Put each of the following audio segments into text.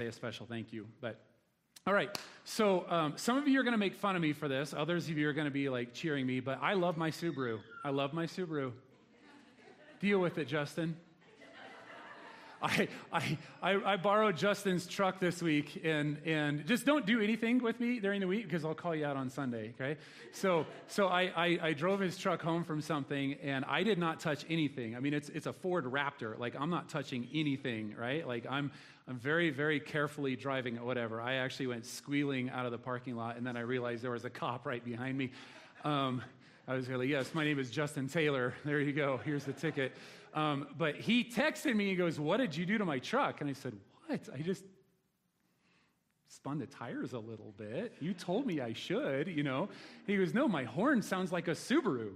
say a special thank you. But all right, so um, some of you are going to make fun of me for this. Others of you are going to be like cheering me. But I love my Subaru. I love my Subaru. Deal with it, Justin. I, I, I, borrowed Justin's truck this week, and, and just don't do anything with me during the week because I'll call you out on Sunday, okay? So, so I, I, I, drove his truck home from something, and I did not touch anything. I mean, it's, it's a Ford Raptor. Like, I'm not touching anything, right? Like, I'm, I'm very, very carefully driving whatever. I actually went squealing out of the parking lot, and then I realized there was a cop right behind me. Um, I was like, yes, my name is Justin Taylor. There you go. Here's the ticket. Um, but he texted me. He goes, What did you do to my truck? And I said, What? I just spun the tires a little bit. You told me I should, you know. He goes, No, my horn sounds like a Subaru.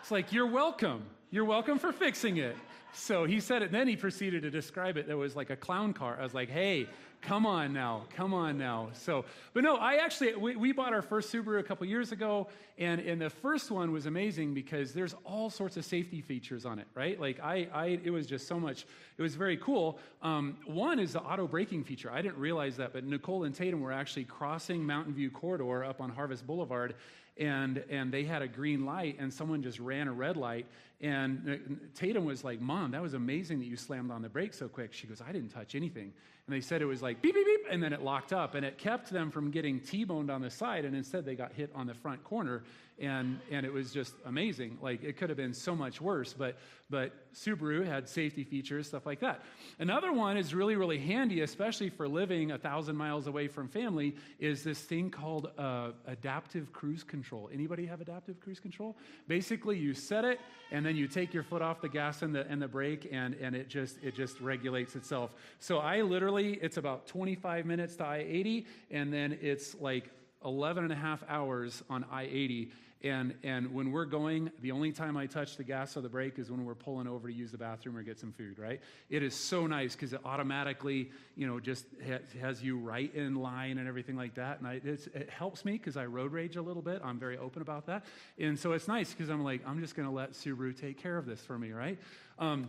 It's like, You're welcome. You're welcome for fixing it. So he said it. Then he proceeded to describe it. There was like a clown car. I was like, Hey, come on now, come on now. So, but no, I actually, we, we bought our first Subaru a couple years ago, and, and the first one was amazing because there's all sorts of safety features on it, right? Like, I, I it was just so much, it was very cool. Um, one is the auto braking feature. I didn't realize that, but Nicole and Tatum were actually crossing Mountain View Corridor up on Harvest Boulevard, and, and they had a green light, and someone just ran a red light. And Tatum was like, Mom, that was amazing that you slammed on the brakes so quick. She goes, I didn't touch anything. And they said it was like beep, beep, beep, and then it locked up. And it kept them from getting T boned on the side. And instead, they got hit on the front corner. And, and it was just amazing. Like, it could have been so much worse. But, but Subaru had safety features, stuff like that. Another one is really, really handy, especially for living a thousand miles away from family, is this thing called uh, adaptive cruise control. Anybody have adaptive cruise control? Basically, you set it, and then you take your foot off the gas and the, and the brake, and, and it, just, it just regulates itself. So I literally it's about 25 minutes to I 80, and then it's like 11 and a half hours on I 80. And, and when we're going, the only time I touch the gas or the brake is when we're pulling over to use the bathroom or get some food, right? It is so nice because it automatically, you know, just ha- has you right in line and everything like that. And I, it helps me because I road rage a little bit. I'm very open about that. And so it's nice because I'm like, I'm just going to let Subaru take care of this for me, right? Um,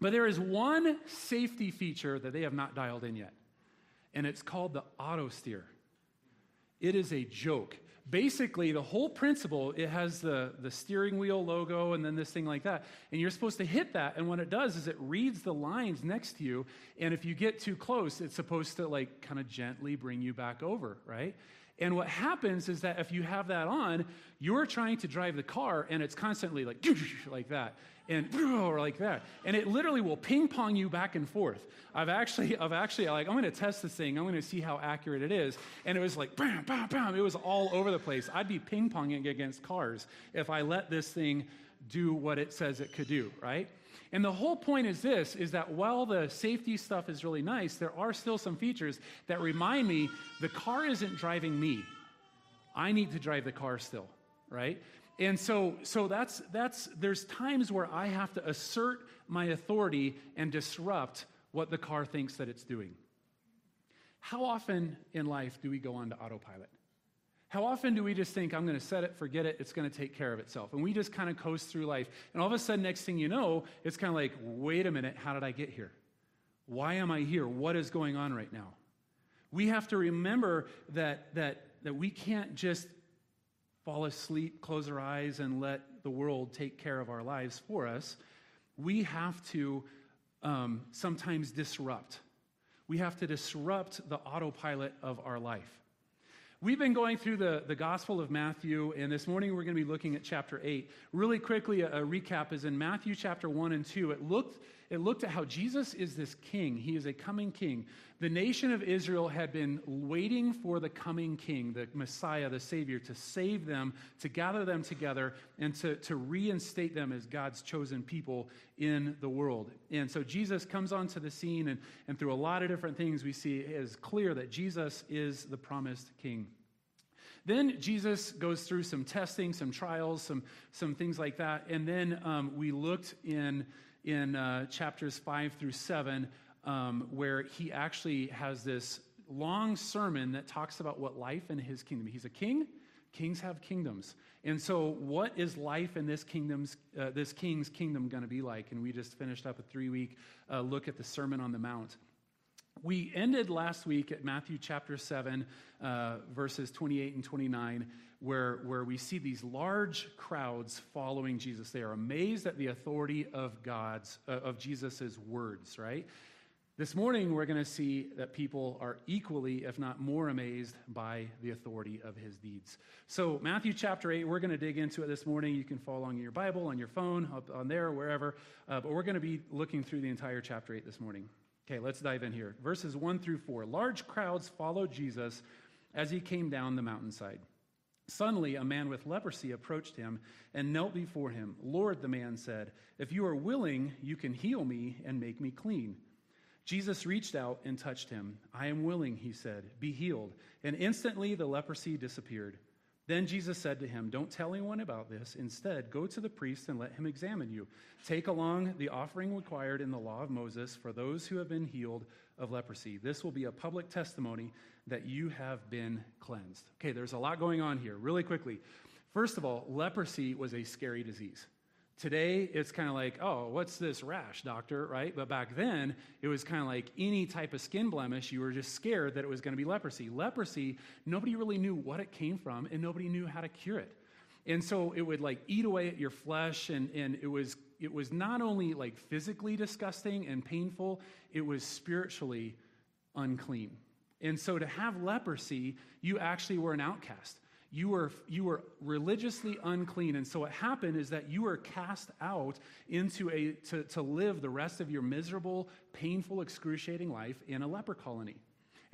but there is one safety feature that they have not dialed in yet, and it's called the auto steer. It is a joke. Basically, the whole principle, it has the, the steering wheel logo and then this thing like that. And you're supposed to hit that. And what it does is it reads the lines next to you. And if you get too close, it's supposed to like kind of gently bring you back over, right? And what happens is that if you have that on, you're trying to drive the car and it's constantly like, like that and or like that. And it literally will ping pong you back and forth. I've actually, I've actually, like, I'm going to test this thing. I'm going to see how accurate it is. And it was like, bam, bam, bam. It was all over the place. I'd be ping ponging against cars if I let this thing do what it says it could do, right? And the whole point is this is that while the safety stuff is really nice, there are still some features that remind me the car isn't driving me. I need to drive the car still, right? And so, so that's, that's, there's times where I have to assert my authority and disrupt what the car thinks that it's doing. How often in life do we go on to autopilot? How often do we just think, I'm going to set it, forget it, it's going to take care of itself? And we just kind of coast through life. And all of a sudden, next thing you know, it's kind of like, wait a minute, how did I get here? Why am I here? What is going on right now? We have to remember that, that, that we can't just fall asleep, close our eyes, and let the world take care of our lives for us. We have to um, sometimes disrupt. We have to disrupt the autopilot of our life. We've been going through the, the Gospel of Matthew, and this morning we're going to be looking at chapter 8. Really quickly, a, a, recap is in Matthew chapter 1 and 2. It looked, it looked at how Jesus is this king. He is a coming king. The nation of Israel had been waiting for the coming king, the Messiah, the Savior, to save them, to gather them together, and to, to reinstate them as God's chosen people in the world. And so Jesus comes onto the scene, and, and through a lot of different things, we see it is clear that Jesus is the promised king. Then Jesus goes through some testing, some trials, some, some things like that. And then um, we looked in, in uh, chapters 5 through 7 um, where he actually has this long sermon that talks about what life in his kingdom. He's a king. Kings have kingdoms, and so what is life in this kingdom's uh, this king's kingdom going to be like? And we just finished up a three week uh, look at the Sermon on the Mount. We ended last week at Matthew chapter 7, uh, verses 28 and 29, where, where we see these large crowds following Jesus. They are amazed at the authority of God's, uh, of Jesus' words, right? This morning, we're going to see that people are equally, if not more, amazed by the authority of his deeds. So, Matthew chapter 8, we're going to dig into it this morning. You can follow along in your Bible, on your phone, up on there, wherever. Uh, but we're going to be looking through the entire chapter 8 this morning. Okay, let's dive in here. Verses 1 through 4. Large crowds followed Jesus as he came down the mountainside. Suddenly, a man with leprosy approached him and knelt before him. Lord, the man said, if you are willing, you can heal me and make me clean. Jesus reached out and touched him. I am willing, he said, be healed. And instantly the leprosy disappeared. Then Jesus said to him, Don't tell anyone about this. Instead, go to the priest and let him examine you. Take along the offering required in the law of Moses for those who have been healed of leprosy. This will be a public testimony that you have been cleansed. Okay, there's a lot going on here. Really quickly. First of all, leprosy was a scary disease. Today, it's kind of like, oh, what's this rash, doctor, right? But back then, it was kind of like any type of skin blemish, you were just scared that it was going to be leprosy. Leprosy, nobody really knew what it came from, and nobody knew how to cure it. And so it would like eat away at your flesh, and, and it, was, it was not only like physically disgusting and painful, it was spiritually unclean. And so to have leprosy, you actually were an outcast you were, you were religiously unclean. And so what happened is that you were cast out into a, to, to live the rest of your miserable, painful, excruciating life in a leper colony.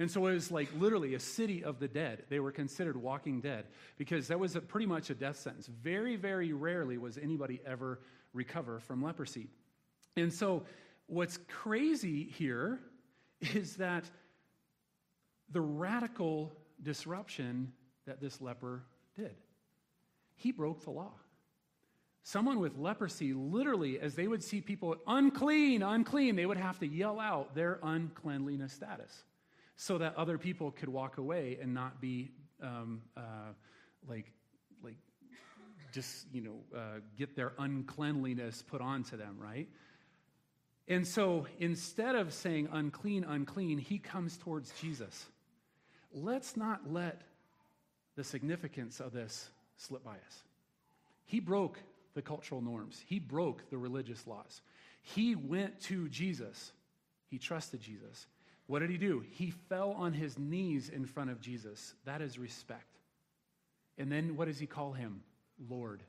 And so it was like literally a city of the dead. They were considered walking dead because that was a, pretty much a death sentence. Very, very rarely was anybody ever recover from leprosy. And so what's crazy here is that the radical disruption that this leper did. He broke the law. Someone with leprosy, literally, as they would see people unclean, unclean, they would have to yell out their uncleanliness status so that other people could walk away and not be um, uh, like, like, just, you know, uh, get their uncleanliness put onto them, right? And so instead of saying unclean, unclean, he comes towards Jesus. Let's not let the significance of this slip by us. He broke the cultural norms, he broke the religious laws. He went to Jesus, he trusted Jesus. What did he do? He fell on his knees in front of Jesus. That is respect. And then what does he call him? Lord.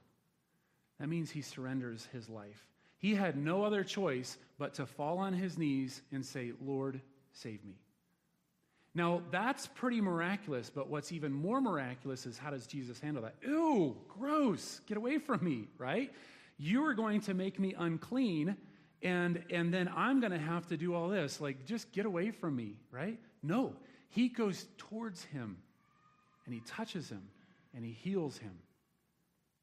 That means he surrenders his life. He had no other choice but to fall on his knees and say, Lord, save me. Now, that's pretty miraculous, but what's even more miraculous is how does Jesus handle that? Ew, gross, get away from me, right? You are going to make me unclean, and, and then I'm going to have to do all this. Like, just get away from me, right? No, he goes towards him, and he touches him, and he heals him.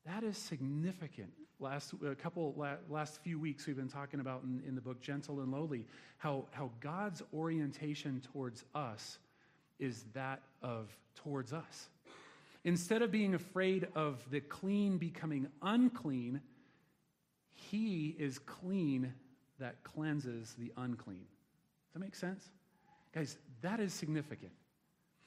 That is significant. Last a couple last few weeks we've been talking about in, in the book Gentle and Lowly how how God's orientation towards us is that of towards us. Instead of being afraid of the clean becoming unclean, he is clean that cleanses the unclean. Does that make sense? Guys, that is significant.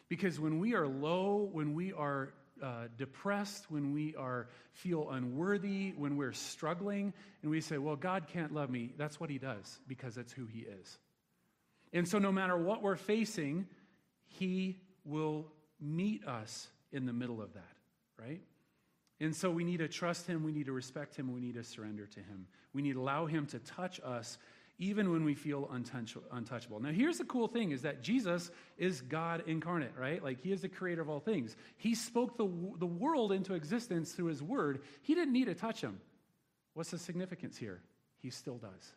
Because when we are low, when we are uh, depressed, when we are feel unworthy, when we're struggling, and we say, "Well, God can't love me," that's what He does because that's who He is. And so, no matter what we're facing, He will meet us in the middle of that, right? And so we need to trust Him, we need to respect Him, we need to surrender to Him. We need to allow Him to touch us even when we feel untouchable. Now, here's the cool thing is that Jesus is God incarnate, right? Like, he is the creator of all things. He spoke the, the world into existence through his word. He didn't need to touch him. What's the significance here? He still does.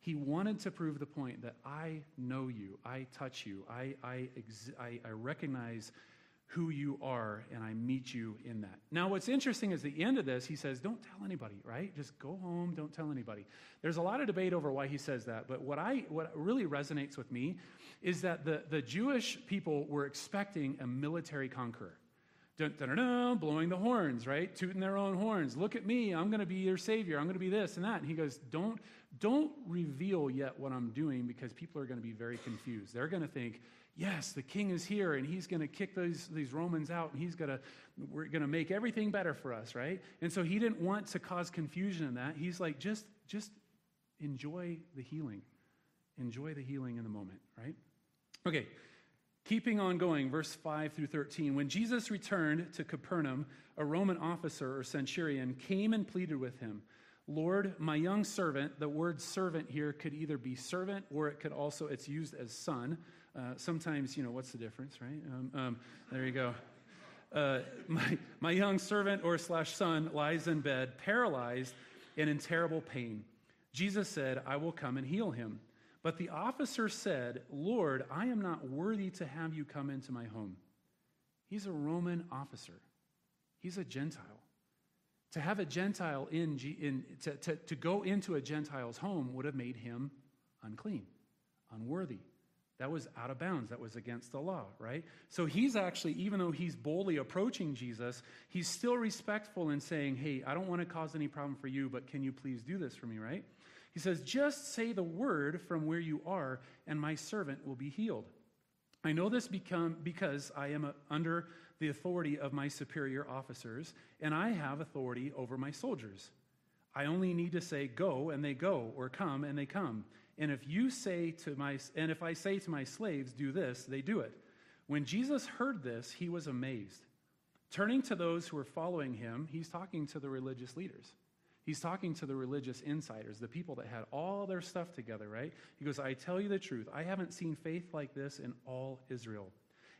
He wanted to prove the point that I know you, I touch you, I, I, ex- I, I recognize who you are, and I meet you in that. Now, what's interesting is the end of this, he says, Don't tell anybody, right? Just go home, don't tell anybody. There's a lot of debate over why he says that, but what, I, what really resonates with me is that the, the Jewish people were expecting a military conqueror dun, dun, dun, blowing the horns, right? Tooting their own horns. Look at me. I'm going to be your savior. I'm going to be this and that. And he goes, don't, don't reveal yet what I'm doing because people are going to be very confused. They're going to think, yes, the king is here and he's going to kick these, these Romans out and he's going to, we're going to make everything better for us, right? And so he didn't want to cause confusion in that. He's like, just, just enjoy the healing. Enjoy the healing in the moment, right? Okay, keeping on going, verse 5 through 13. When Jesus returned to Capernaum, a Roman officer or centurion came and pleaded with him. Lord, my young servant, the word servant here could either be servant or it could also, it's used as son. Uh, sometimes, you know, what's the difference, right? Um, um, there you go. Uh, my, my young servant or slash son lies in bed, paralyzed and in terrible pain. Jesus said, I will come and heal him. But the officer said, Lord, I am not worthy to have you come into my home. He's a Roman officer, he's a Gentile. To have a Gentile in, in to, to, to go into a Gentile's home would have made him unclean, unworthy. That was out of bounds. That was against the law, right? So he's actually, even though he's boldly approaching Jesus, he's still respectful in saying, Hey, I don't want to cause any problem for you, but can you please do this for me, right? He says, Just say the word from where you are, and my servant will be healed. I know this become, because I am under the authority of my superior officers, and I have authority over my soldiers. I only need to say, Go, and they go, or come, and they come. And if you say to my and if I say to my slaves, do this, they do it. When Jesus heard this, he was amazed. Turning to those who were following him, he's talking to the religious leaders. He's talking to the religious insiders, the people that had all their stuff together, right? He goes, I tell you the truth, I haven't seen faith like this in all Israel.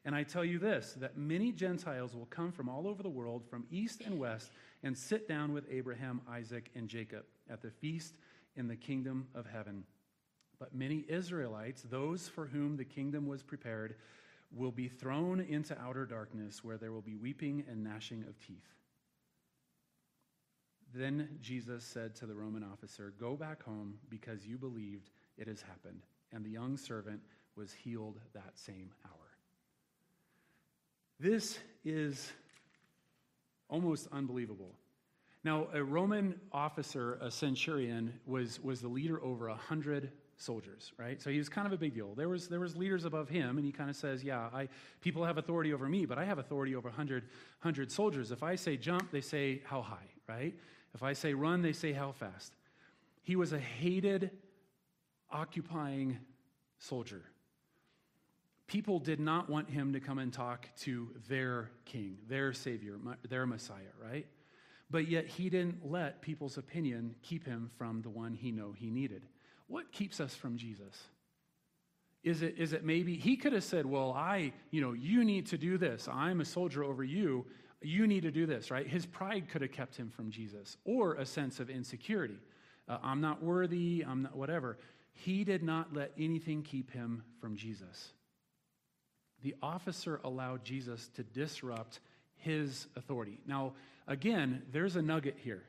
And I tell you this that many Gentiles will come from all over the world, from east and west, and sit down with Abraham, Isaac, and Jacob at the feast in the kingdom of heaven. But many Israelites, those for whom the kingdom was prepared, will be thrown into outer darkness where there will be weeping and gnashing of teeth. Then Jesus said to the Roman officer, Go back home because you believed it has happened. And the young servant was healed that same hour. This is almost unbelievable. Now, a Roman officer, a centurion, was, was the leader over a hundred soldiers, right? So he was kind of a big deal. There was, there was leaders above him, and he kind of says, yeah, I, people have authority over me, but I have authority over 100, 100 soldiers. If I say jump, they say how high, right? If I say run, they say how fast. He was a hated, occupying soldier. People did not want him to come and talk to their king, their savior, their Messiah, right? But yet he didn't let people's opinion keep him from the one he know he needed. What keeps us from Jesus? Is it, is it maybe he could have said, Well, I, you know, you need to do this. I'm a soldier over you. You need to do this, right? His pride could have kept him from Jesus or a sense of insecurity. Uh, I'm not worthy, I'm not whatever. He did not let anything keep him from Jesus. The officer allowed Jesus to disrupt his authority. Now, again, there's a nugget here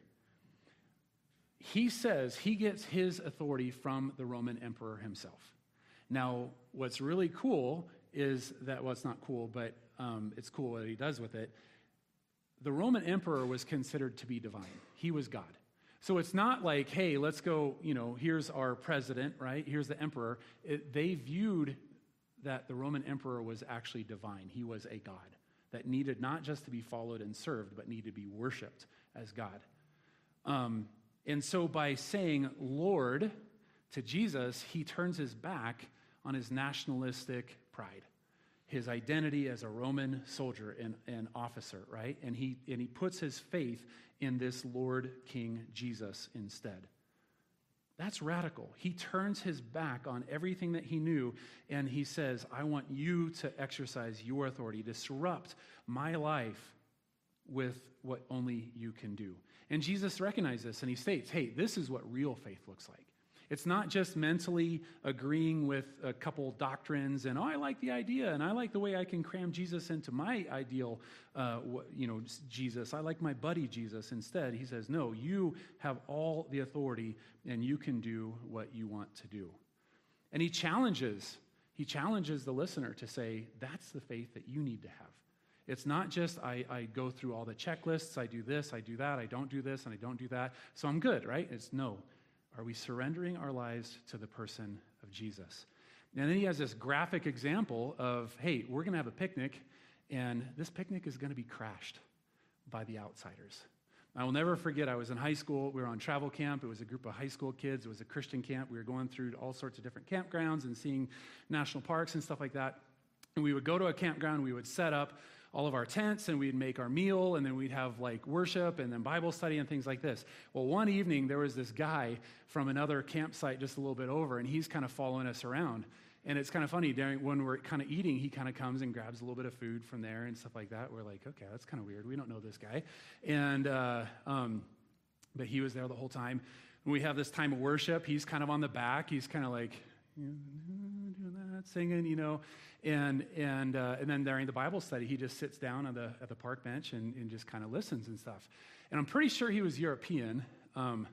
he says he gets his authority from the Roman emperor himself. Now, what's really cool is that, well, it's not cool, but um, it's cool what he does with it. The Roman emperor was considered to be divine, he was God. So it's not like, hey, let's go, you know, here's our president, right? Here's the emperor. It, they viewed that the Roman emperor was actually divine. He was a God that needed not just to be followed and served, but needed to be worshiped as God. Um, and so by saying Lord to Jesus, he turns his back on his nationalistic pride, his identity as a Roman soldier and, and officer, right? And he, and he puts his faith in this Lord King Jesus instead. That's radical. He turns his back on everything that he knew and he says, I want you to exercise your authority, disrupt my life with what only you can do. And Jesus recognizes this and he states, hey, this is what real faith looks like. It's not just mentally agreeing with a couple doctrines and, oh, I like the idea and I like the way I can cram Jesus into my ideal, uh, you know, Jesus. I like my buddy Jesus instead. He says, no, you have all the authority and you can do what you want to do. And he challenges, he challenges the listener to say, that's the faith that you need to have. It's not just I, I go through all the checklists, I do this, I do that, I don't do this, and I don't do that, so I'm good, right? It's no. Are we surrendering our lives to the person of Jesus? And then he has this graphic example of hey, we're going to have a picnic, and this picnic is going to be crashed by the outsiders. I will never forget, I was in high school. We were on travel camp. It was a group of high school kids. It was a Christian camp. We were going through all sorts of different campgrounds and seeing national parks and stuff like that. And we would go to a campground, we would set up all of our tents and we'd make our meal and then we'd have like worship and then Bible study and things like this. Well, one evening there was this guy from another campsite just a little bit over and he's kind of following us around. And it's kind of funny during when we're kind of eating, he kind of comes and grabs a little bit of food from there and stuff like that. We're like, okay, that's kind of weird. We don't know this guy. And, uh, um, but he was there the whole time. When we have this time of worship, he's kind of on the back. He's kind of like, singing, you know. And, and, uh, and then during the Bible study, he just sits down on the, at the park bench and, and just kind of listens and stuff. And I'm pretty sure he was European. Um,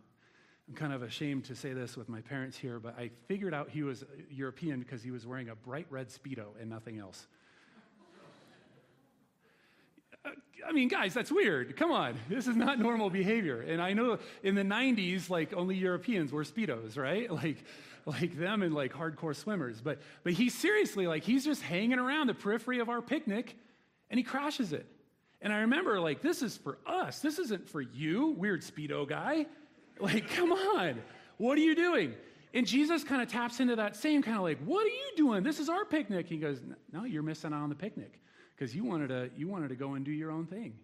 I'm kind of ashamed to say this with my parents here, but I figured out he was European because he was wearing a bright red Speedo and nothing else. I mean, guys, that's weird. Come on. This is not normal behavior. And I know in the 90s, like, only Europeans wore Speedos, right? Like, like them and like hardcore swimmers. But, but he's seriously, like, he's just hanging around the periphery of our picnic and he crashes it. And I remember, like, this is for us. This isn't for you, weird Speedo guy. Like, come on. What are you doing? And Jesus kind of taps into that same kind of like, what are you doing? This is our picnic. He goes, no, you're missing out on the picnic because you wanted to you wanted to go and do your own thing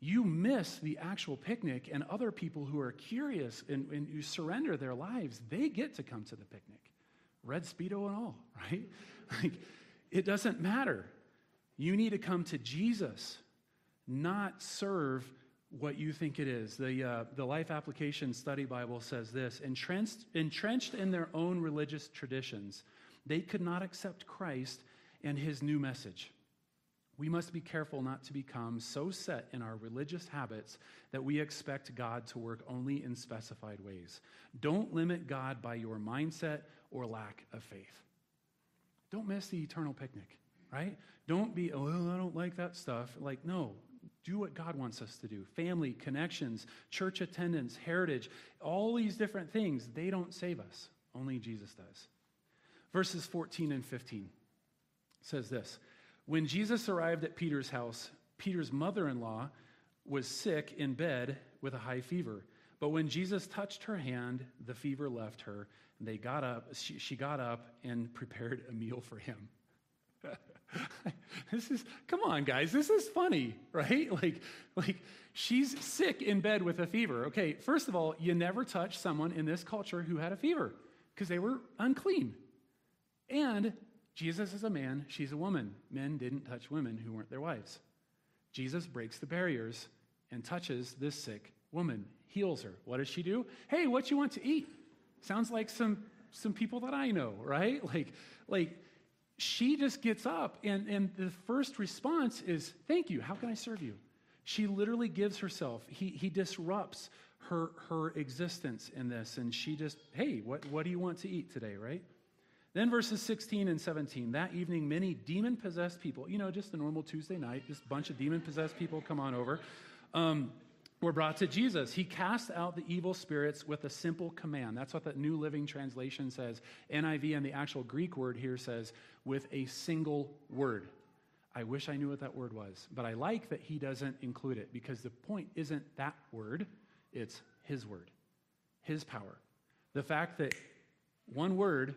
you miss the actual picnic and other people who are curious and, and you surrender their lives they get to come to the picnic. Red speedo and all right? Like it doesn't matter. You need to come to jesus not serve what you think it is. The, uh, the life application study bible says this entrenched, entrenched in their own religious traditions they could not accept christ and his new message we must be careful not to become so set in our religious habits that we expect God to work only in specified ways. Don't limit God by your mindset or lack of faith. Don't miss the eternal picnic, right? Don't be, oh, I don't like that stuff. Like, no, do what God wants us to do. Family, connections, church attendance, heritage, all these different things, they don't save us. Only Jesus does. Verses 14 and 15 says this. When Jesus arrived at Peter's house, Peter's mother in law was sick in bed with a high fever. But when Jesus touched her hand, the fever left her. And they got up, she, she got up and prepared a meal for him. this is come on guys this is funny right like like she's sick in bed with a fever okay first of all you never touch someone in this culture who had a fever because they were unclean and Jesus is a man, she's a woman. Men didn't touch women who weren't their wives. Jesus breaks the barriers and touches this sick woman, heals her. What does she do? Hey, what you want to eat? Sounds like some some people that I know, right? Like like she just gets up and and the first response is, "Thank you. How can I serve you?" She literally gives herself. He he disrupts her her existence in this and she just, "Hey, what what do you want to eat today?" right? Then verses 16 and 17. That evening, many demon possessed people, you know, just a normal Tuesday night, just a bunch of demon possessed people come on over, um, were brought to Jesus. He cast out the evil spirits with a simple command. That's what the New Living Translation says. NIV and the actual Greek word here says, with a single word. I wish I knew what that word was, but I like that he doesn't include it because the point isn't that word, it's his word, his power. The fact that one word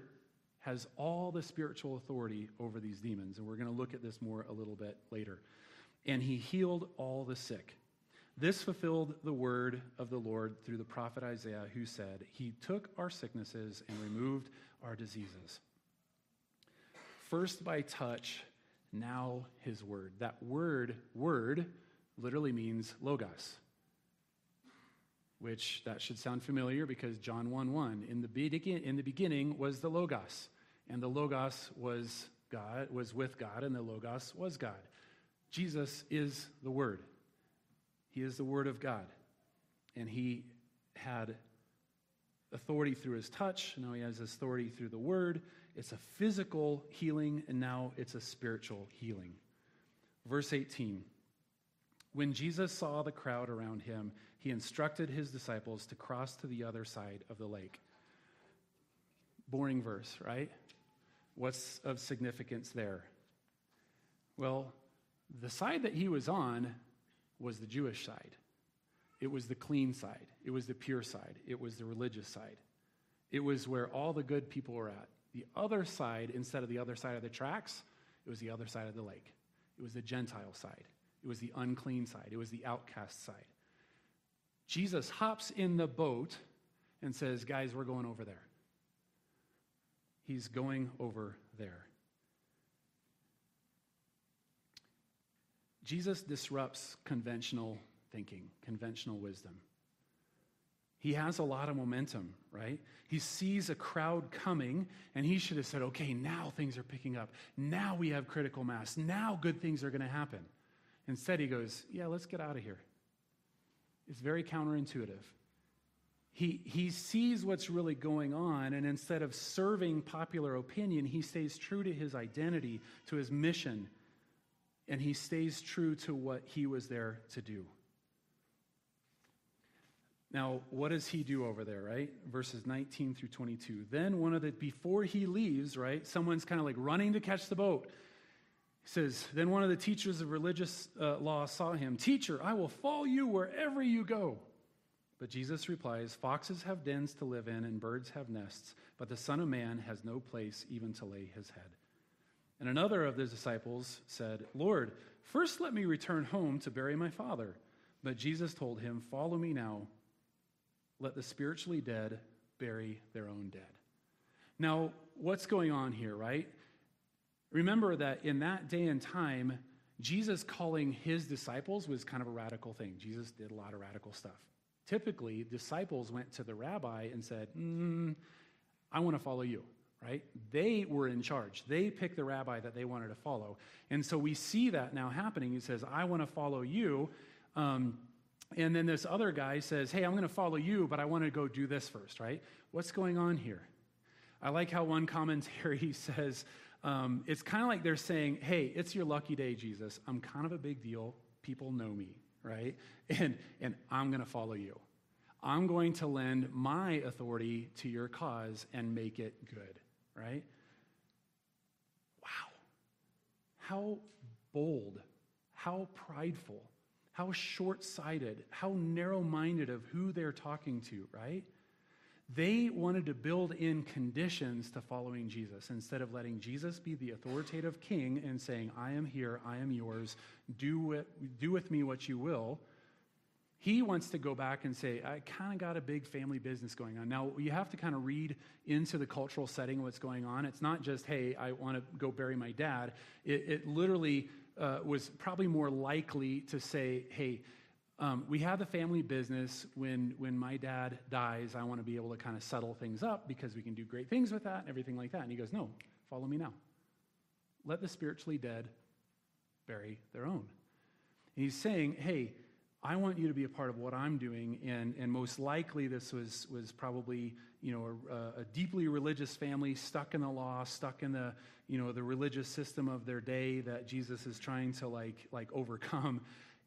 has all the spiritual authority over these demons. And we're going to look at this more a little bit later. And he healed all the sick. This fulfilled the word of the Lord through the prophet Isaiah, who said, He took our sicknesses and removed our diseases. First by touch, now his word. That word, word, literally means logos which that should sound familiar because John 1 1, in the, be- in the beginning was the Logos, and the Logos was God, was with God, and the Logos was God. Jesus is the Word. He is the Word of God. And he had authority through his touch. Now he has authority through the Word. It's a physical healing, and now it's a spiritual healing. Verse 18 When Jesus saw the crowd around him, he instructed his disciples to cross to the other side of the lake. Boring verse, right? What's of significance there? Well, the side that he was on was the Jewish side. It was the clean side. It was the pure side. It was the religious side. It was where all the good people were at. The other side, instead of the other side of the tracks, it was the other side of the lake. It was the Gentile side. It was the unclean side. It was the outcast side. Jesus hops in the boat and says, Guys, we're going over there. He's going over there. Jesus disrupts conventional thinking, conventional wisdom. He has a lot of momentum, right? He sees a crowd coming, and he should have said, okay, now things are picking up. Now we have critical mass. Now good things are going to happen. Instead, he goes, yeah, let's get out of here. It's very counterintuitive. He, he sees what's really going on, and instead of serving popular opinion, he stays true to his identity, to his mission, and he stays true to what he was there to do. Now, what does he do over there, right? Verses 19 through 22. Then one of the, before he leaves, right, someone's kind of like running to catch the boat. He says, Then one of the teachers of religious uh, law saw him. Teacher, I will follow you wherever you go. But Jesus replies, Foxes have dens to live in, and birds have nests, but the Son of Man has no place even to lay his head. And another of the disciples said, Lord, first let me return home to bury my father. But Jesus told him, Follow me now let the spiritually dead bury their own dead. Now, what's going on here, right? Remember that in that day and time, Jesus calling his disciples was kind of a radical thing. Jesus did a lot of radical stuff. Typically, disciples went to the rabbi and said, mm, I want to follow you, right? They were in charge. They picked the rabbi that they wanted to follow. And so we see that now happening. He says, I want to follow you. Um, and then this other guy says, Hey, I'm going to follow you, but I want to go do this first, right? What's going on here? I like how one commentary says, um, It's kind of like they're saying, Hey, it's your lucky day, Jesus. I'm kind of a big deal. People know me, right? And, and I'm going to follow you. I'm going to lend my authority to your cause and make it good, right? Wow. How bold, how prideful how short sighted, how narrow minded of who they're talking to, right? They wanted to build in conditions to following Jesus instead of letting Jesus be the authoritative king and saying, I am here, I am yours, do, it, do with me what you will. He wants to go back and say, I kind of got a big family business going on. Now, you have to kind of read into the cultural setting what's going on. It's not just, hey, I want to go bury my dad. It, it literally uh, was probably more likely to say, hey, um, we have the family business. When, when my dad dies, I want to be able to kind of settle things up because we can do great things with that and everything like that. And he goes, no, follow me now. Let the spiritually dead bury their own. And he's saying, hey, I want you to be a part of what I'm doing. And, and most likely, this was, was probably you know, a, a, deeply religious family stuck in the law, stuck in the, you know, the religious system of their day that Jesus is trying to like, like overcome.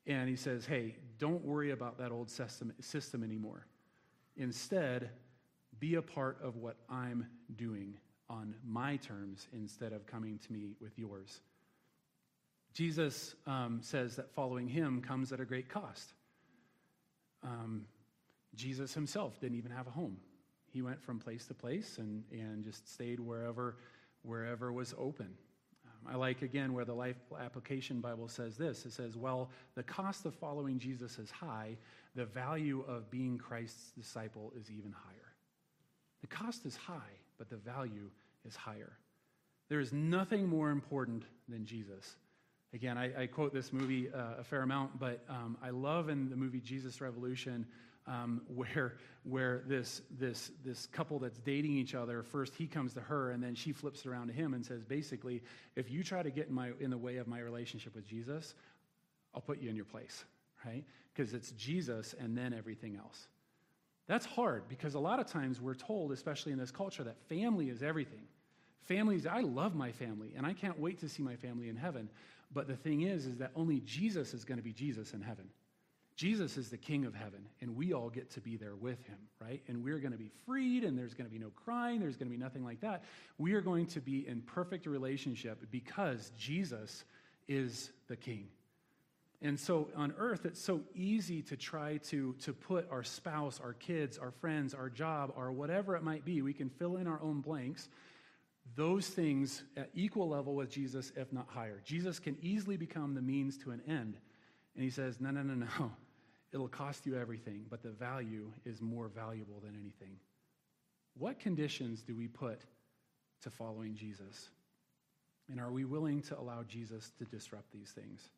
And he says, hey, don't worry about that old system, system anymore. Instead, be a part of what I'm doing on my terms instead of coming to me with yours. Jesus um, says that following him comes at a great cost. Um, Jesus himself didn't even have a home. He went from place to place and, and just stayed wherever, wherever was open. I like, again, where the Life Application Bible says this it says, Well, the cost of following Jesus is high, the value of being Christ's disciple is even higher. The cost is high, but the value is higher. There is nothing more important than Jesus. Again, I, I quote this movie uh, a fair amount, but um, I love in the movie Jesus Revolution um, where, where this, this, this couple that's dating each other, first he comes to her and then she flips it around to him and says, basically, if you try to get in, my, in the way of my relationship with Jesus, I'll put you in your place, right? Because it's Jesus and then everything else. That's hard because a lot of times we're told, especially in this culture, that family is everything. Families, I love my family, and I can't wait to see my family in heaven. But the thing is, is that only Jesus is going to be Jesus in heaven. Jesus is the king of heaven, and we all get to be there with him, right? And we're going to be freed, and there's going to be no crying, there's going to be nothing like that. We are going to be in perfect relationship because Jesus is the king. And so on earth, it's so easy to try to, to put our spouse, our kids, our friends, our job, or whatever it might be. We can fill in our own blanks. Those things at equal level with Jesus, if not higher. Jesus can easily become the means to an end. And he says, no, no, no, no. It'll cost you everything, but the value is more valuable than anything. What conditions do we put to following Jesus? And are we willing to allow Jesus to disrupt these things?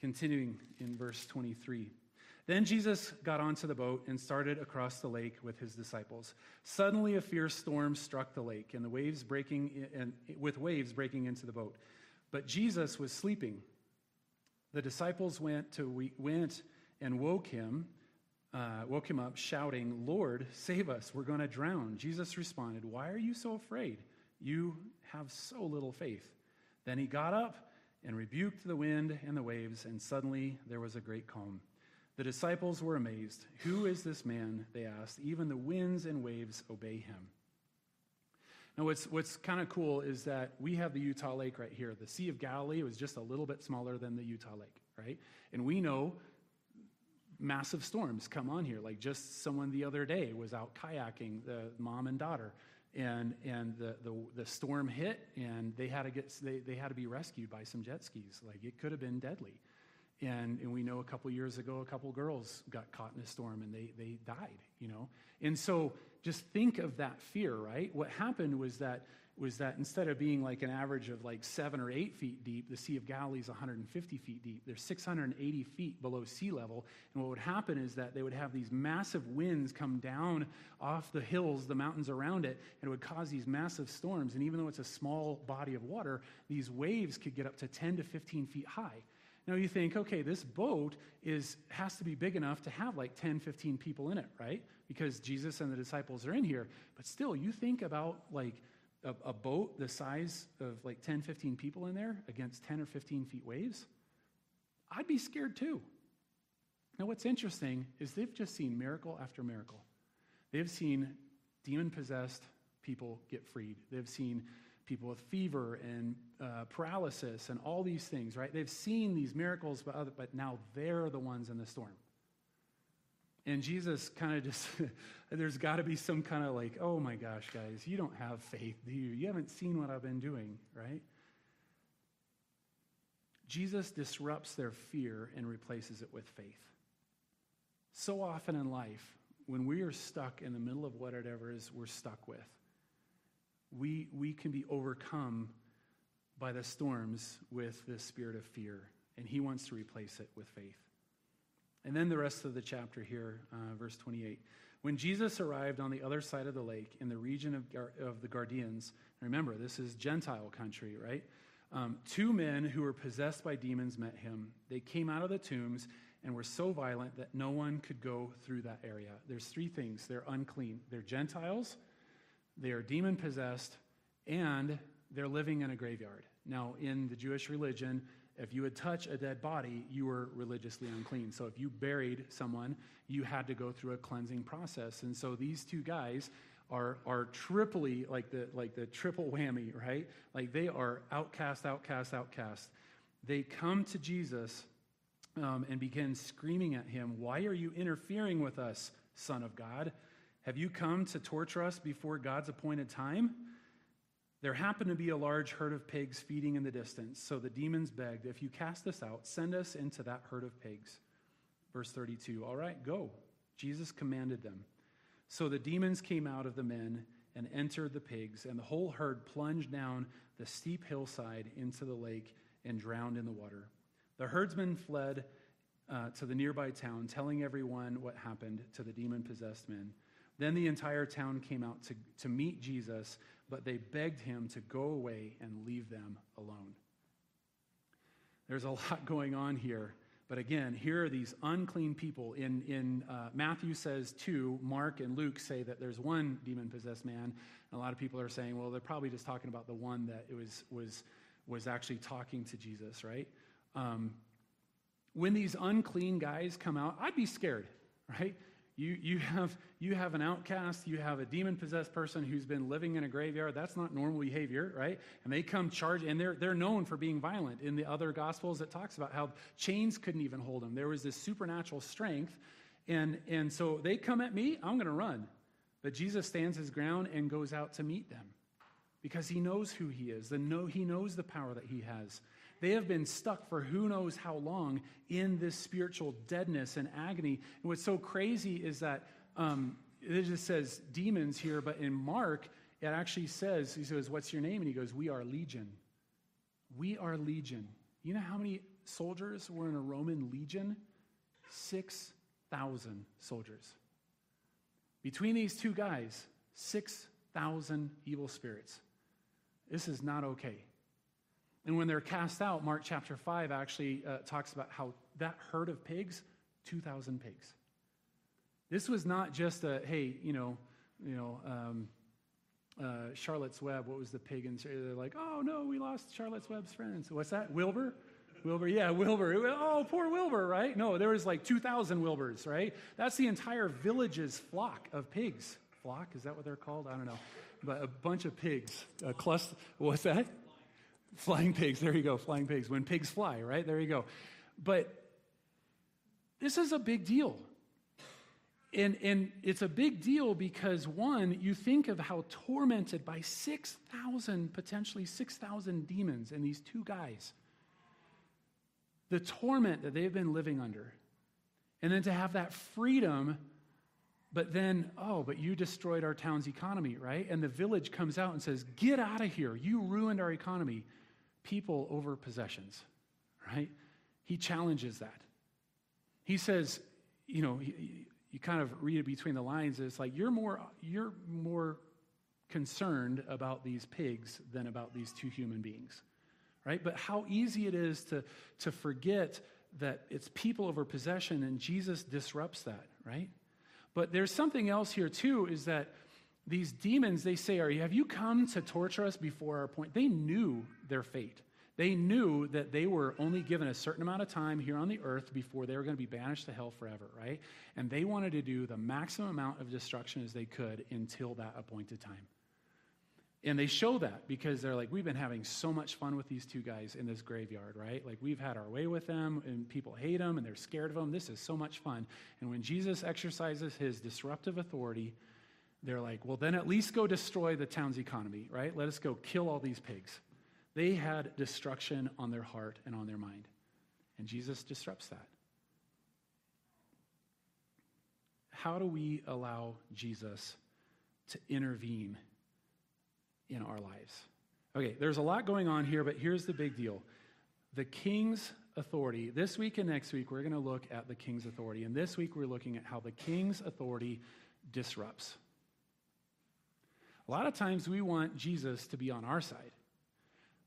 Continuing in verse 23. Then Jesus got onto the boat and started across the lake with his disciples. Suddenly, a fierce storm struck the lake, and the waves breaking, and with waves breaking into the boat. But Jesus was sleeping. The disciples went to we went and woke him, uh, woke him up, shouting, "Lord, save us! We're going to drown." Jesus responded, "Why are you so afraid? You have so little faith." Then he got up and rebuked the wind and the waves, and suddenly there was a great calm. The disciples were amazed. Who is this man? They asked. Even the winds and waves obey him. Now, what's, what's kind of cool is that we have the Utah Lake right here. The Sea of Galilee was just a little bit smaller than the Utah Lake, right? And we know massive storms come on here. Like just someone the other day was out kayaking, the mom and daughter, and and the, the, the storm hit and they had to get they, they had to be rescued by some jet skis. Like it could have been deadly. And, and we know a couple years ago a couple girls got caught in a storm and they, they died you know? And so just think of that fear right? What happened was that was that instead of being like an average of like seven or eight feet deep, the Sea of Galilee is 150 feet deep. They're 680 feet below sea level. And what would happen is that they would have these massive winds come down off the hills, the mountains around it, and it would cause these massive storms. And even though it's a small body of water, these waves could get up to 10 to 15 feet high. Now you think, okay, this boat is has to be big enough to have like 10, 15 people in it, right? Because Jesus and the disciples are in here. But still, you think about like a, a boat the size of like 10, 15 people in there against 10 or 15 feet waves, I'd be scared too. Now, what's interesting is they've just seen miracle after miracle. They've seen demon possessed people get freed. They've seen people with fever and uh, paralysis and all these things, right? They've seen these miracles, but, other, but now they're the ones in the storm. And Jesus kind of just, there's got to be some kind of like, oh my gosh, guys, you don't have faith, do you? You haven't seen what I've been doing, right? Jesus disrupts their fear and replaces it with faith. So often in life, when we are stuck in the middle of whatever it is we're stuck with, we, we can be overcome by the storms with the spirit of fear, and he wants to replace it with faith. And then the rest of the chapter here, uh, verse 28. When Jesus arrived on the other side of the lake in the region of, of the Gadarenes, remember, this is Gentile country, right? Um, two men who were possessed by demons met him. They came out of the tombs and were so violent that no one could go through that area. There's three things they're unclean, they're Gentiles, they are demon possessed, and they're living in a graveyard. Now, in the Jewish religion, if you would touch a dead body, you were religiously unclean. So if you buried someone, you had to go through a cleansing process. And so these two guys are, are triply like the, like the triple whammy, right? Like they are outcast, outcast, outcast. They come to Jesus um, and begin screaming at him, Why are you interfering with us, Son of God? Have you come to torture us before God's appointed time? There happened to be a large herd of pigs feeding in the distance, so the demons begged, If you cast us out, send us into that herd of pigs. Verse 32 All right, go. Jesus commanded them. So the demons came out of the men and entered the pigs, and the whole herd plunged down the steep hillside into the lake and drowned in the water. The herdsmen fled uh, to the nearby town, telling everyone what happened to the demon possessed men. Then the entire town came out to, to meet Jesus, but they begged him to go away and leave them alone. There's a lot going on here But again, here are these unclean people. In, in uh, Matthew says two, Mark and Luke say that there's one demon possessed man. And a lot of people are saying, well, they're probably just talking about the one that it was, was, was actually talking to Jesus, right? Um, when these unclean guys come out, I'd be scared, right? You, you, have, you have an outcast, you have a demon possessed person who's been living in a graveyard. That's not normal behavior, right? And they come charge, and they're, they're known for being violent. In the other Gospels, it talks about how chains couldn't even hold them. There was this supernatural strength. And, and so they come at me, I'm going to run. But Jesus stands his ground and goes out to meet them because he knows who he is, and know, he knows the power that he has. They have been stuck for who knows how long in this spiritual deadness and agony. And what's so crazy is that um, it just says demons here, but in Mark, it actually says, he says, What's your name? And he goes, We are legion. We are legion. You know how many soldiers were in a Roman legion? 6,000 soldiers. Between these two guys, 6,000 evil spirits. This is not okay. And when they're cast out, Mark chapter 5 actually uh, talks about how that herd of pigs, 2,000 pigs. This was not just a, hey, you know, you know, um, uh, Charlotte's Web, what was the pig? And they're like, oh no, we lost Charlotte's Web's friends. What's that? Wilbur? Wilbur, yeah, Wilbur. Oh, poor Wilbur, right? No, there was like 2,000 Wilburs, right? That's the entire village's flock of pigs. Flock, is that what they're called? I don't know. But a bunch of pigs. A cluster, what's that? Flying pigs, there you go, flying pigs. When pigs fly, right? There you go. But this is a big deal. And, and it's a big deal because, one, you think of how tormented by 6,000, potentially 6,000 demons and these two guys, the torment that they've been living under. And then to have that freedom, but then, oh, but you destroyed our town's economy, right? And the village comes out and says, Get out of here. You ruined our economy people over possessions, right? He challenges that. He says, you know, you, kind of read it between the lines. It's like you're more you're more concerned about these pigs than about these two human beings, right? But how easy it is to to forget that it's people over possession, and Jesus disrupts that, right? But there's something else here too. Is that these demons, they say, Are you, Have you come to torture us before our point? They knew their fate. They knew that they were only given a certain amount of time here on the earth before they were going to be banished to hell forever, right? And they wanted to do the maximum amount of destruction as they could until that appointed time. And they show that because they're like, we've been having so much fun with these two guys in this graveyard, right? Like, we've had our way with them, and people hate them, and they're scared of them. This is so much fun. And when Jesus exercises his disruptive authority, they're like, well, then at least go destroy the town's economy, right? Let us go kill all these pigs. They had destruction on their heart and on their mind. And Jesus disrupts that. How do we allow Jesus to intervene in our lives? Okay, there's a lot going on here, but here's the big deal. The king's authority, this week and next week, we're going to look at the king's authority. And this week, we're looking at how the king's authority disrupts. A lot of times we want Jesus to be on our side.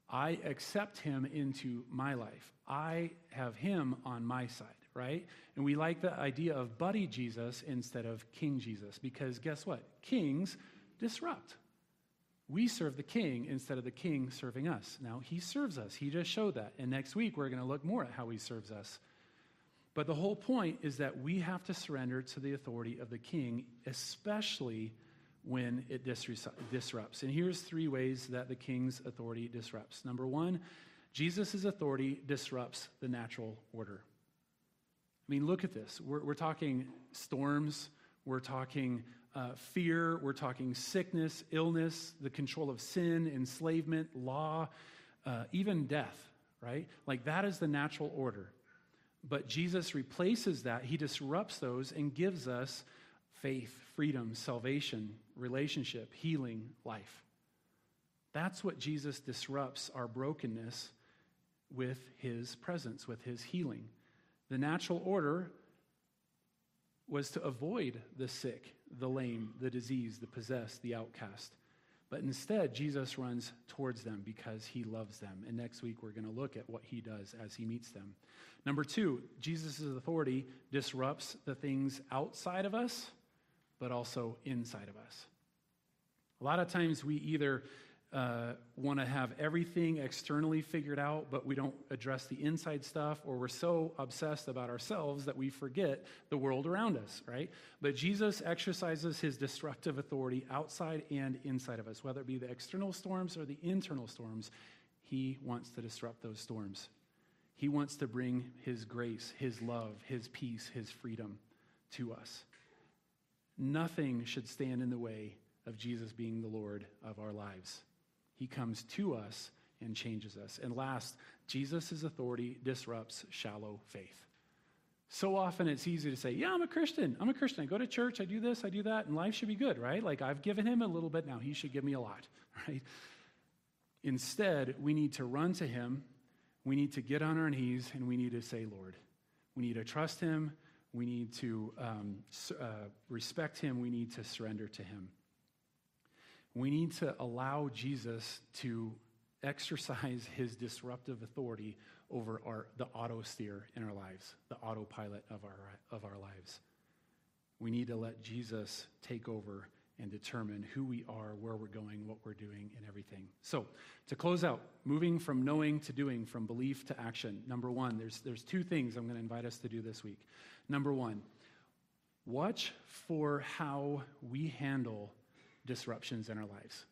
I accept him into my life. I have him on my side, right? And we like the idea of buddy Jesus instead of King Jesus because guess what? Kings disrupt. We serve the king instead of the king serving us. Now, he serves us. He just showed that. And next week, we're going to look more at how he serves us. But the whole point is that we have to surrender to the authority of the king, especially when it disrupts. And here's three ways that the king's authority disrupts. Number one, Jesus' authority disrupts the natural order. I mean, look at this. We're, we're talking storms, we're talking uh, fear, we're talking sickness, illness, the control of sin, enslavement, law, uh, even death, right? Like that is the natural order. But Jesus replaces that, he disrupts those and gives us faith, freedom, salvation, relationship, healing, life. That's what Jesus disrupts our brokenness with his presence, with his healing. The natural order was to avoid the sick, the lame, the diseased, the possessed, the outcast. But instead, Jesus runs towards them because he loves them. And next week, we're going to look at what he does as he meets them. Number two, Jesus' authority disrupts the things outside of us, but also inside of us. A lot of times, we either uh, want to have everything externally figured out, but we don't address the inside stuff, or we're so obsessed about ourselves that we forget the world around us, right? But Jesus exercises his disruptive authority outside and inside of us, whether it be the external storms or the internal storms. He wants to disrupt those storms. He wants to bring his grace, his love, his peace, his freedom to us. Nothing should stand in the way of Jesus being the Lord of our lives. He comes to us and changes us. And last, Jesus' authority disrupts shallow faith. So often it's easy to say, Yeah, I'm a Christian. I'm a Christian. I go to church. I do this. I do that. And life should be good, right? Like I've given him a little bit. Now he should give me a lot, right? Instead, we need to run to him. We need to get on our knees and we need to say, Lord. We need to trust him. We need to um, uh, respect him. We need to surrender to him. We need to allow Jesus to exercise his disruptive authority over our, the auto steer in our lives, the autopilot of our, of our lives. We need to let Jesus take over and determine who we are, where we're going, what we're doing, and everything. So, to close out, moving from knowing to doing, from belief to action. Number one, there's, there's two things I'm going to invite us to do this week. Number one, watch for how we handle disruptions in our lives.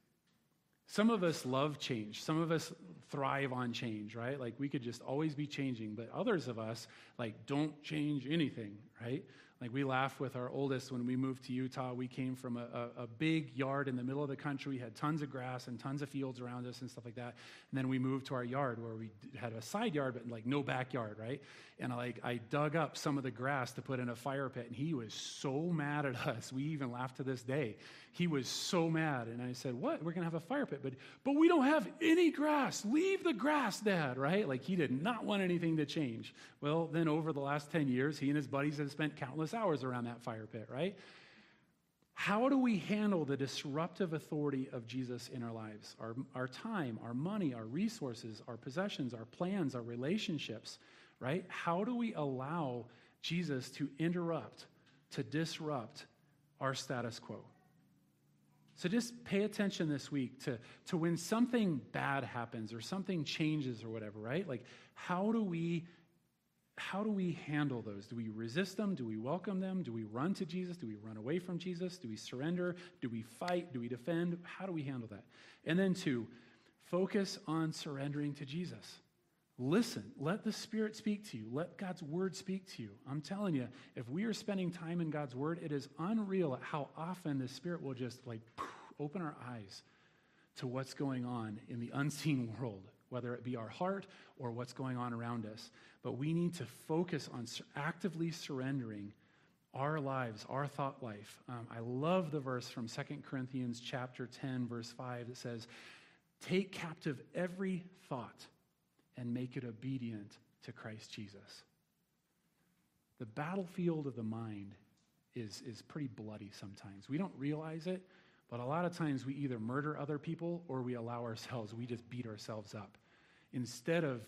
Some of us love change. Some of us thrive on change, right? Like we could just always be changing, but others of us like don't change anything, right? Like we laugh with our oldest when we moved to Utah. We came from a, a, a, big yard in the middle of the country, we had tons of grass and tons of fields around us and stuff like that. And then we moved to our yard where we had a side yard, but like no backyard, right? And I, like I dug up some of the grass to put in a fire pit, and he was so mad at us. We even laugh to this day. He was so mad, and I said, "What? We're gonna have a fire pit, but but we don't have any grass. Leave the grass, Dad." Right? Like he did not want anything to change. Well, then over the last ten years, he and his buddies have spent countless hours around that fire pit, right? How do we handle the disruptive authority of Jesus in our lives? Our, our time, our money, our resources, our possessions, our plans, our relationships, right? How do we allow Jesus to interrupt, to disrupt our status quo? So just pay attention this week to, to when something bad happens or something changes or whatever, right? Like, how do we how do we handle those? Do we resist them? Do we welcome them? Do we run to Jesus? Do we run away from Jesus? Do we surrender? Do we fight? Do we defend? How do we handle that? And then, two, focus on surrendering to Jesus. Listen, let the Spirit speak to you. Let God's Word speak to you. I'm telling you, if we are spending time in God's Word, it is unreal how often the Spirit will just like open our eyes to what's going on in the unseen world whether it be our heart or what's going on around us. But we need to focus on actively surrendering our lives, our thought life. Um, I love the verse from 2 Corinthians chapter 10, verse 5 that says, Take captive every thought and make it obedient to Christ Jesus. The battlefield of the mind is, is pretty bloody sometimes. We don't realize it, but a lot of times we either murder other people or we allow ourselves, we just beat ourselves up instead of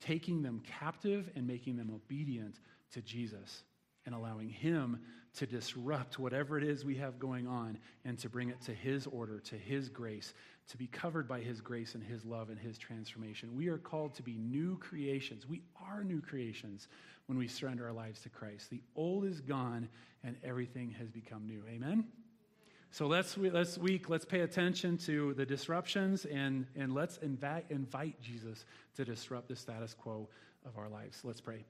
taking them captive and making them obedient to Jesus and allowing Him to disrupt whatever it is we have going on and to bring it to His order, to His grace, to be covered by His grace and His love and His transformation. We are called to be new creations. We are new creations when we surrender our lives to Christ. The old is gone and everything has become new. Amen? So let's, let's week, let's pay attention to the disruptions and, and let's invite, invite Jesus to disrupt the status quo of our lives. Let's pray.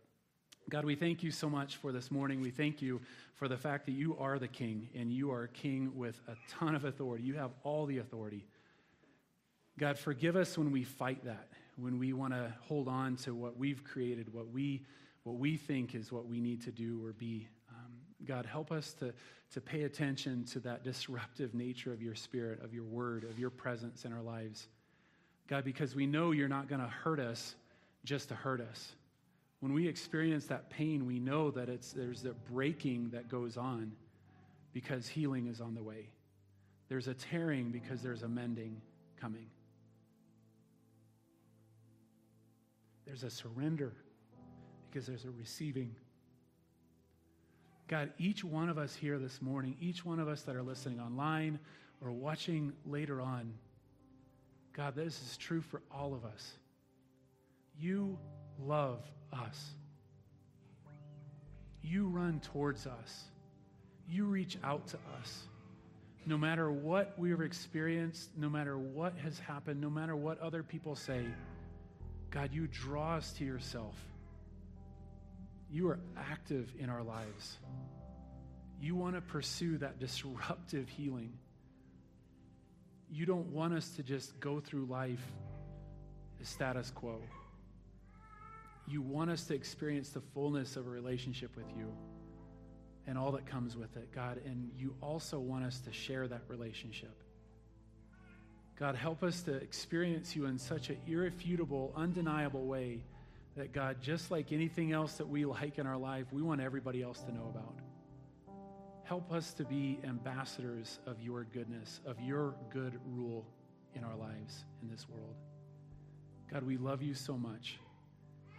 God, we thank you so much for this morning. We thank you for the fact that you are the king and you are a king with a ton of authority. You have all the authority. God, forgive us when we fight that, when we want to hold on to what we've created, what we, what we think is what we need to do or be. God, help us to to pay attention to that disruptive nature of your spirit, of your word, of your presence in our lives. God, because we know you're not going to hurt us just to hurt us. When we experience that pain, we know that it's, there's a breaking that goes on because healing is on the way. There's a tearing because there's a mending coming. There's a surrender because there's a receiving. God, each one of us here this morning, each one of us that are listening online or watching later on, God, this is true for all of us. You love us. You run towards us. You reach out to us. No matter what we've experienced, no matter what has happened, no matter what other people say, God, you draw us to yourself. You are active in our lives. You want to pursue that disruptive healing. You don't want us to just go through life the status quo. You want us to experience the fullness of a relationship with you and all that comes with it, God. And you also want us to share that relationship. God, help us to experience you in such an irrefutable, undeniable way that, God, just like anything else that we like in our life, we want everybody else to know about. Help us to be ambassadors of your goodness, of your good rule in our lives in this world. God, we love you so much.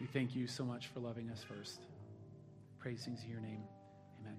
We thank you so much for loving us first. Praising your name.